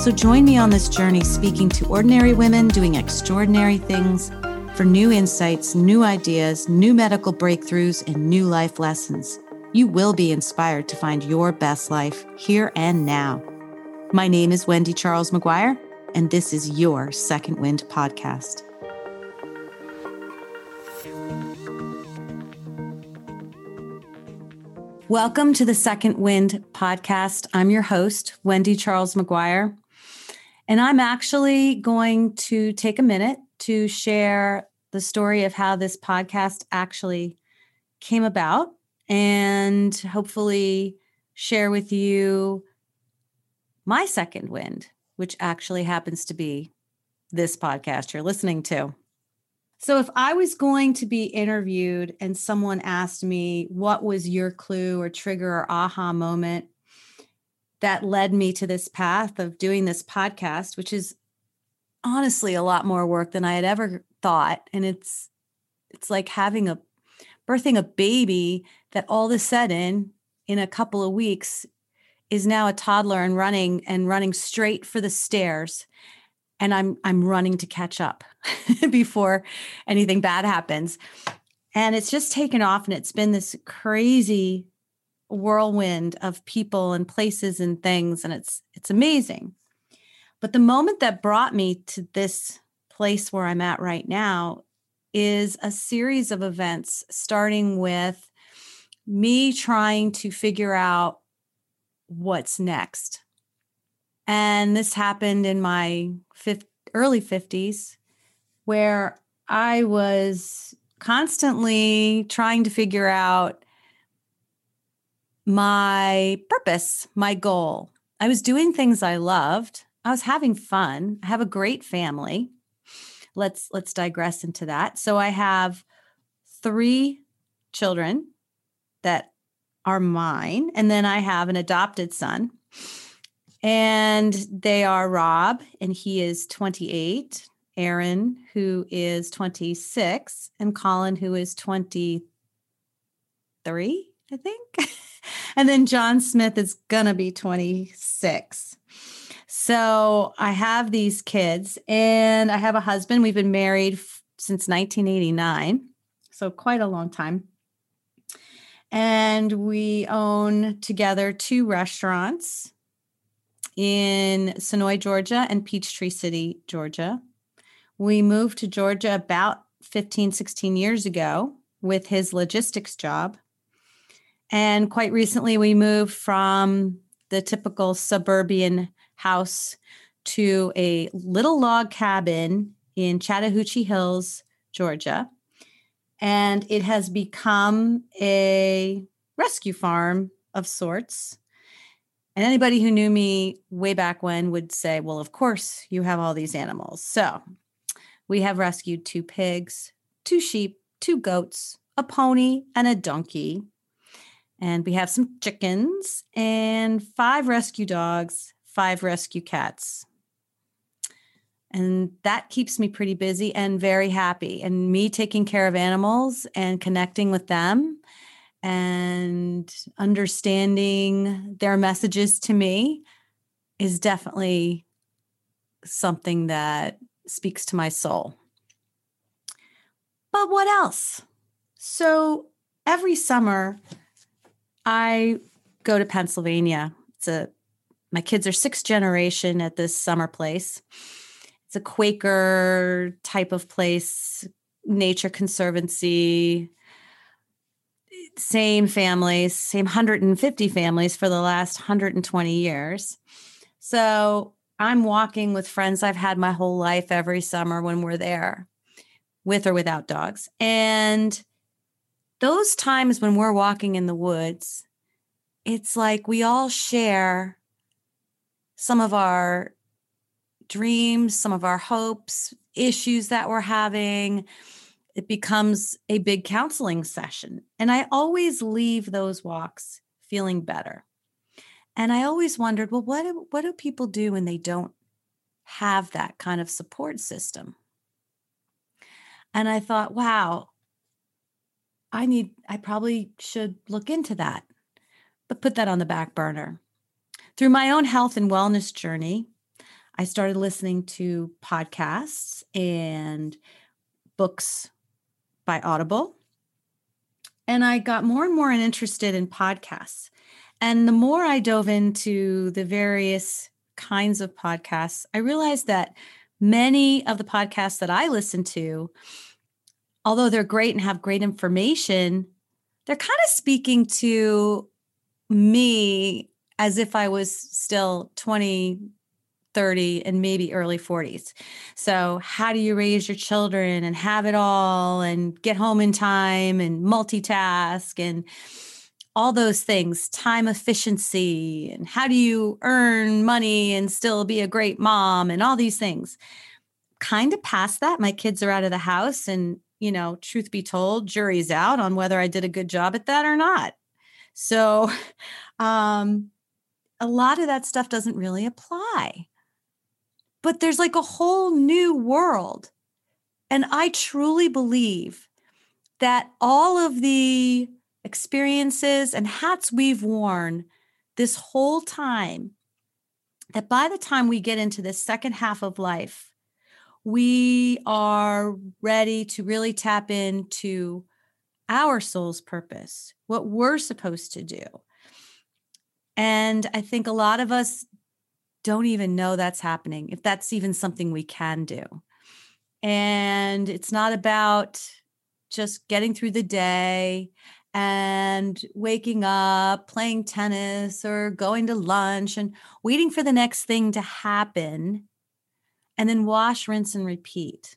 So join me on this journey speaking to ordinary women doing extraordinary things for new insights, new ideas, new medical breakthroughs, and new life lessons. You will be inspired to find your best life here and now. My name is Wendy Charles McGuire, and this is your Second Wind podcast. Welcome to the Second Wind podcast. I'm your host, Wendy Charles McGuire. And I'm actually going to take a minute to share the story of how this podcast actually came about and hopefully share with you my second wind, which actually happens to be this podcast you're listening to. So, if I was going to be interviewed and someone asked me, what was your clue or trigger or aha moment that led me to this path of doing this podcast, which is honestly a lot more work than I had ever thought. And it's, it's like having a birthing a baby that all of a sudden in a couple of weeks is now a toddler and running and running straight for the stairs and I'm I'm running to catch up before anything bad happens. And it's just taken off and it's been this crazy whirlwind of people and places and things and it's it's amazing. But the moment that brought me to this place where I'm at right now is a series of events starting with me trying to figure out what's next and this happened in my early 50s, where I was constantly trying to figure out my purpose, my goal. I was doing things I loved. I was having fun. I have a great family. Let's let's digress into that. So I have 3 children that are mine and then I have an adopted son and they are Rob, and he is 28, Aaron, who is 26, and Colin, who is 23, I think. and then John Smith is going to be 26. So I have these kids, and I have a husband. We've been married f- since 1989, so quite a long time. And we own together two restaurants in Senoia, Georgia, and Peachtree City, Georgia. We moved to Georgia about 15, 16 years ago with his logistics job. And quite recently, we moved from the typical suburban house to a little log cabin in Chattahoochee Hills, Georgia. And it has become a rescue farm of sorts. And anybody who knew me way back when would say, well, of course, you have all these animals. So we have rescued two pigs, two sheep, two goats, a pony, and a donkey. And we have some chickens and five rescue dogs, five rescue cats. And that keeps me pretty busy and very happy. And me taking care of animals and connecting with them and understanding their messages to me is definitely something that speaks to my soul. But what else? So every summer, I go to Pennsylvania. It's a my kids are sixth generation at this summer place. It's a Quaker type of place, nature conservancy, same families, same 150 families for the last 120 years. So I'm walking with friends I've had my whole life every summer when we're there, with or without dogs. And those times when we're walking in the woods, it's like we all share some of our dreams, some of our hopes, issues that we're having. It becomes a big counseling session. And I always leave those walks feeling better. And I always wondered, well, what do, what do people do when they don't have that kind of support system? And I thought, wow, I need, I probably should look into that, but put that on the back burner. Through my own health and wellness journey, I started listening to podcasts and books by Audible. And I got more and more interested in podcasts. And the more I dove into the various kinds of podcasts, I realized that many of the podcasts that I listen to, although they're great and have great information, they're kind of speaking to me as if I was still 20, 30 and maybe early 40s. So, how do you raise your children and have it all and get home in time and multitask and all those things, time efficiency, and how do you earn money and still be a great mom and all these things. Kind of past that. My kids are out of the house, and, you know, truth be told, jury's out on whether I did a good job at that or not. So, um, a lot of that stuff doesn't really apply but there's like a whole new world. And I truly believe that all of the experiences and hats we've worn this whole time, that by the time we get into the second half of life, we are ready to really tap into our soul's purpose, what we're supposed to do. And I think a lot of us don't even know that's happening, if that's even something we can do. And it's not about just getting through the day and waking up, playing tennis or going to lunch and waiting for the next thing to happen and then wash, rinse and repeat.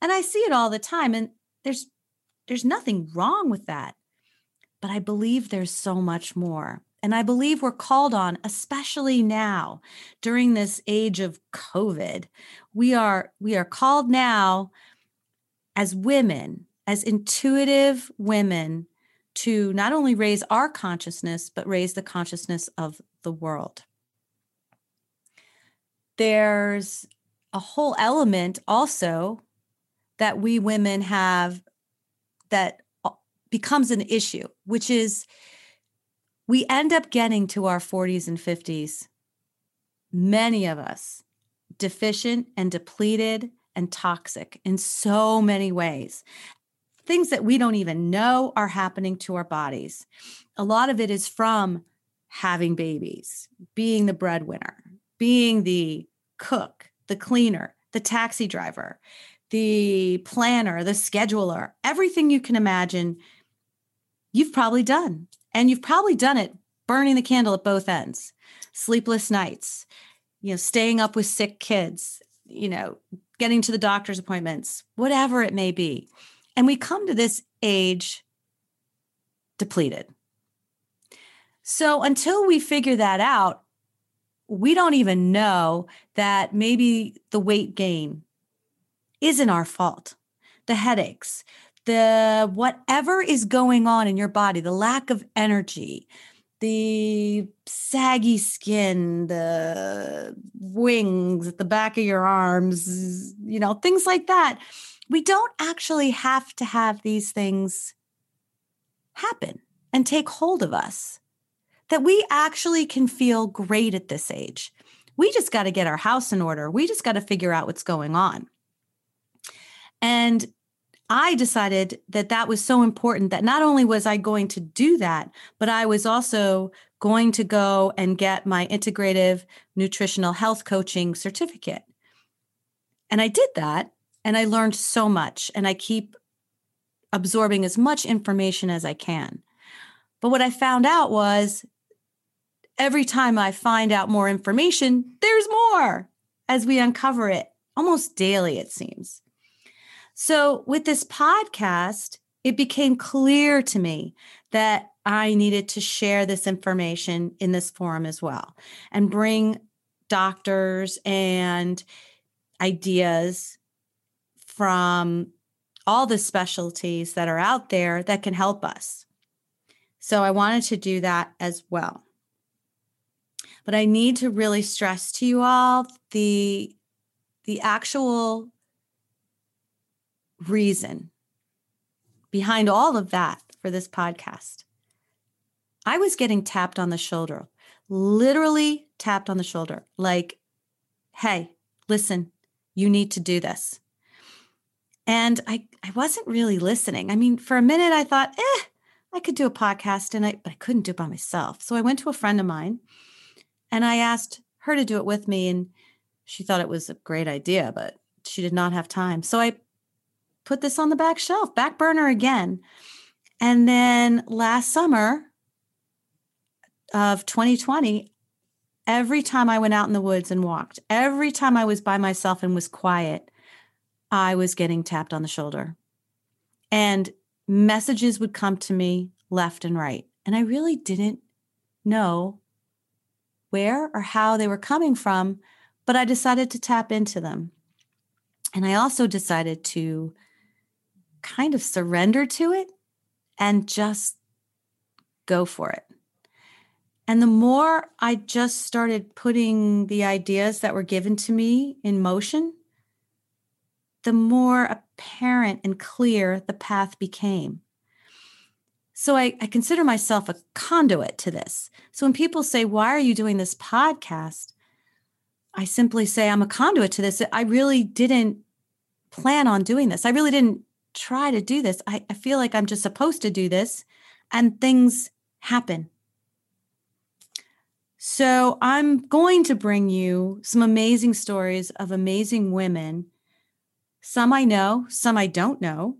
And I see it all the time and there's there's nothing wrong with that. But I believe there's so much more. And I believe we're called on, especially now during this age of COVID. We are we are called now as women, as intuitive women to not only raise our consciousness but raise the consciousness of the world. There's a whole element also that we women have that becomes an issue, which is we end up getting to our 40s and 50s, many of us deficient and depleted and toxic in so many ways. Things that we don't even know are happening to our bodies. A lot of it is from having babies, being the breadwinner, being the cook, the cleaner, the taxi driver, the planner, the scheduler, everything you can imagine, you've probably done. And you've probably done it burning the candle at both ends. Sleepless nights, you know, staying up with sick kids, you know, getting to the doctor's appointments, whatever it may be. And we come to this age depleted. So until we figure that out, we don't even know that maybe the weight gain isn't our fault. The headaches, the whatever is going on in your body, the lack of energy, the saggy skin, the wings at the back of your arms, you know, things like that. We don't actually have to have these things happen and take hold of us. That we actually can feel great at this age. We just got to get our house in order. We just got to figure out what's going on. And I decided that that was so important that not only was I going to do that, but I was also going to go and get my integrative nutritional health coaching certificate. And I did that and I learned so much and I keep absorbing as much information as I can. But what I found out was every time I find out more information, there's more as we uncover it almost daily, it seems. So, with this podcast, it became clear to me that I needed to share this information in this forum as well and bring doctors and ideas from all the specialties that are out there that can help us. So I wanted to do that as well. But I need to really stress to you all the the actual reason behind all of that for this podcast. I was getting tapped on the shoulder, literally tapped on the shoulder, like, hey, listen, you need to do this. And I, I wasn't really listening. I mean, for a minute, I thought, eh, I could do a podcast, and I, but I couldn't do it by myself. So I went to a friend of mine and I asked her to do it with me. And she thought it was a great idea, but she did not have time. So I put this on the back shelf, back burner again. And then last summer of 2020, every time I went out in the woods and walked, every time I was by myself and was quiet, I was getting tapped on the shoulder. And messages would come to me left and right. And I really didn't know where or how they were coming from, but I decided to tap into them. And I also decided to kind of surrender to it and just go for it. And the more I just started putting the ideas that were given to me in motion, the more apparent and clear the path became. So I, I, consider myself a conduit to this. So when people say, Why are you doing this podcast? I simply say, I'm a conduit to this. I really didn't plan on doing this. I really didn't try to do this. I, I feel like I'm just supposed to do this, and things happen. So I'm going to bring you some amazing stories of amazing women some I know, some I don't know,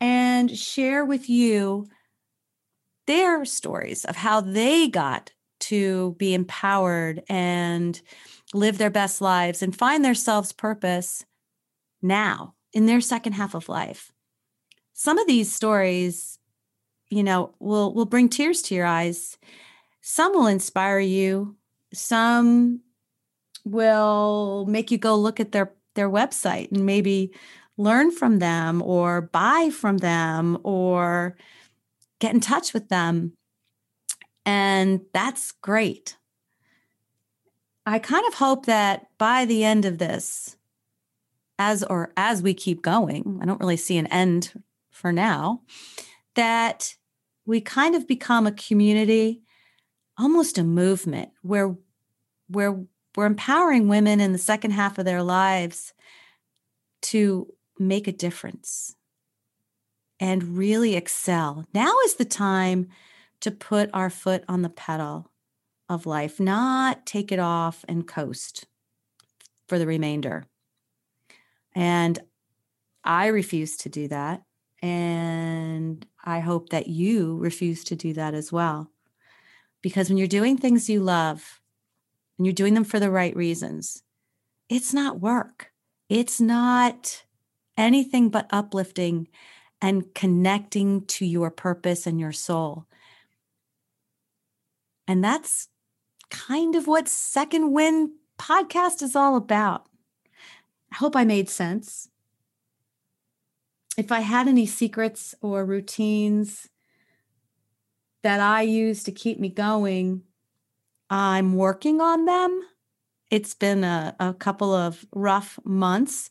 and share with you their stories of how they got to be empowered and live their best lives and find their selves purpose now in their second half of life. Some of these stories, you know, will will bring tears to your eyes. Some will inspire you. Some will make you go look at their their website and maybe learn from them or buy from them or get in touch with them. And that's great. I kind of hope that by the end of this, as or as we keep going, I don't really see an end for now, that we kind of become a community, almost a movement where where we're empowering women in the second half of their lives to make a difference and really excel. Now is the time to put our foot on the pedal of life, not take it off and coast for the remainder. And I refuse to do that. And I hope that you refuse to do that as well. Because when you're doing things you love, and you're doing them for the right reasons, it's not work. It's not anything but uplifting and connecting to your purpose and your soul. And that's kind of what Second Wind podcast is all about. I hope I made sense. If I had any secrets or routines that I use to keep me going, I'm working on them. It's been a, a couple of rough months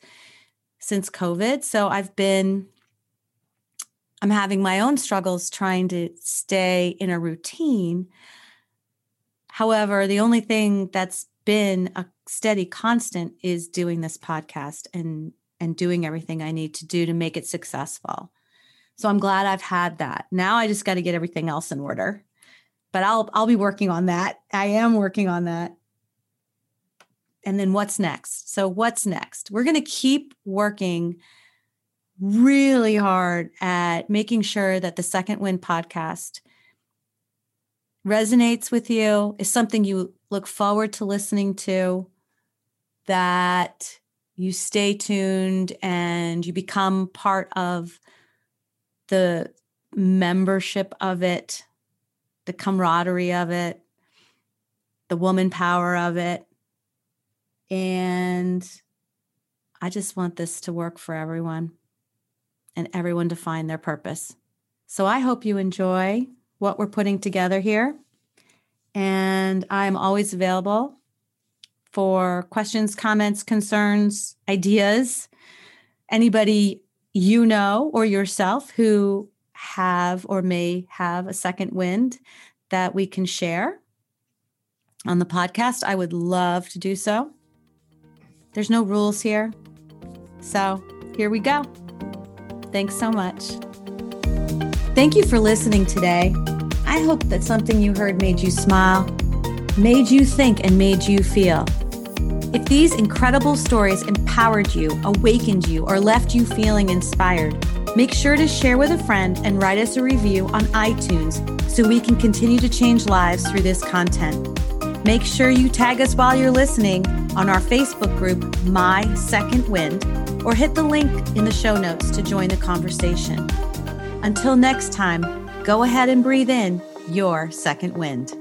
since COVID. So I've been, I'm having my own struggles trying to stay in a routine. However, the only thing that's been a steady constant is doing this podcast and and doing everything I need to do to make it successful. So I'm glad I've had that. Now I just got to get everything else in order but I'll I'll be working on that. I am working on that. And then what's next? So what's next? We're going to keep working really hard at making sure that the Second Wind podcast resonates with you, is something you look forward to listening to, that you stay tuned and you become part of the membership of it the camaraderie of it, the woman power of it, And I just want this to work for everyone and everyone to find their purpose. So I hope you enjoy what we're putting together here. And I'm always available for questions, comments, concerns, ideas. Anybody you know or yourself who have or may have a second wind that we can share on the podcast, I would love to do so. There's no rules here. So here we go. Thanks so much. Thank you for listening today. I hope that something you heard made you smile, made you think, and made you feel. If these incredible stories empowered you, awakened you, or left you feeling inspired, make sure to share with a friend and write us a review on iTunes so we can continue to change lives through this content. Make sure you tag us while you're listening on our Facebook group, My Second Wind, or hit the link in the show notes to join the conversation. Until next time, go ahead and breathe in your second wind.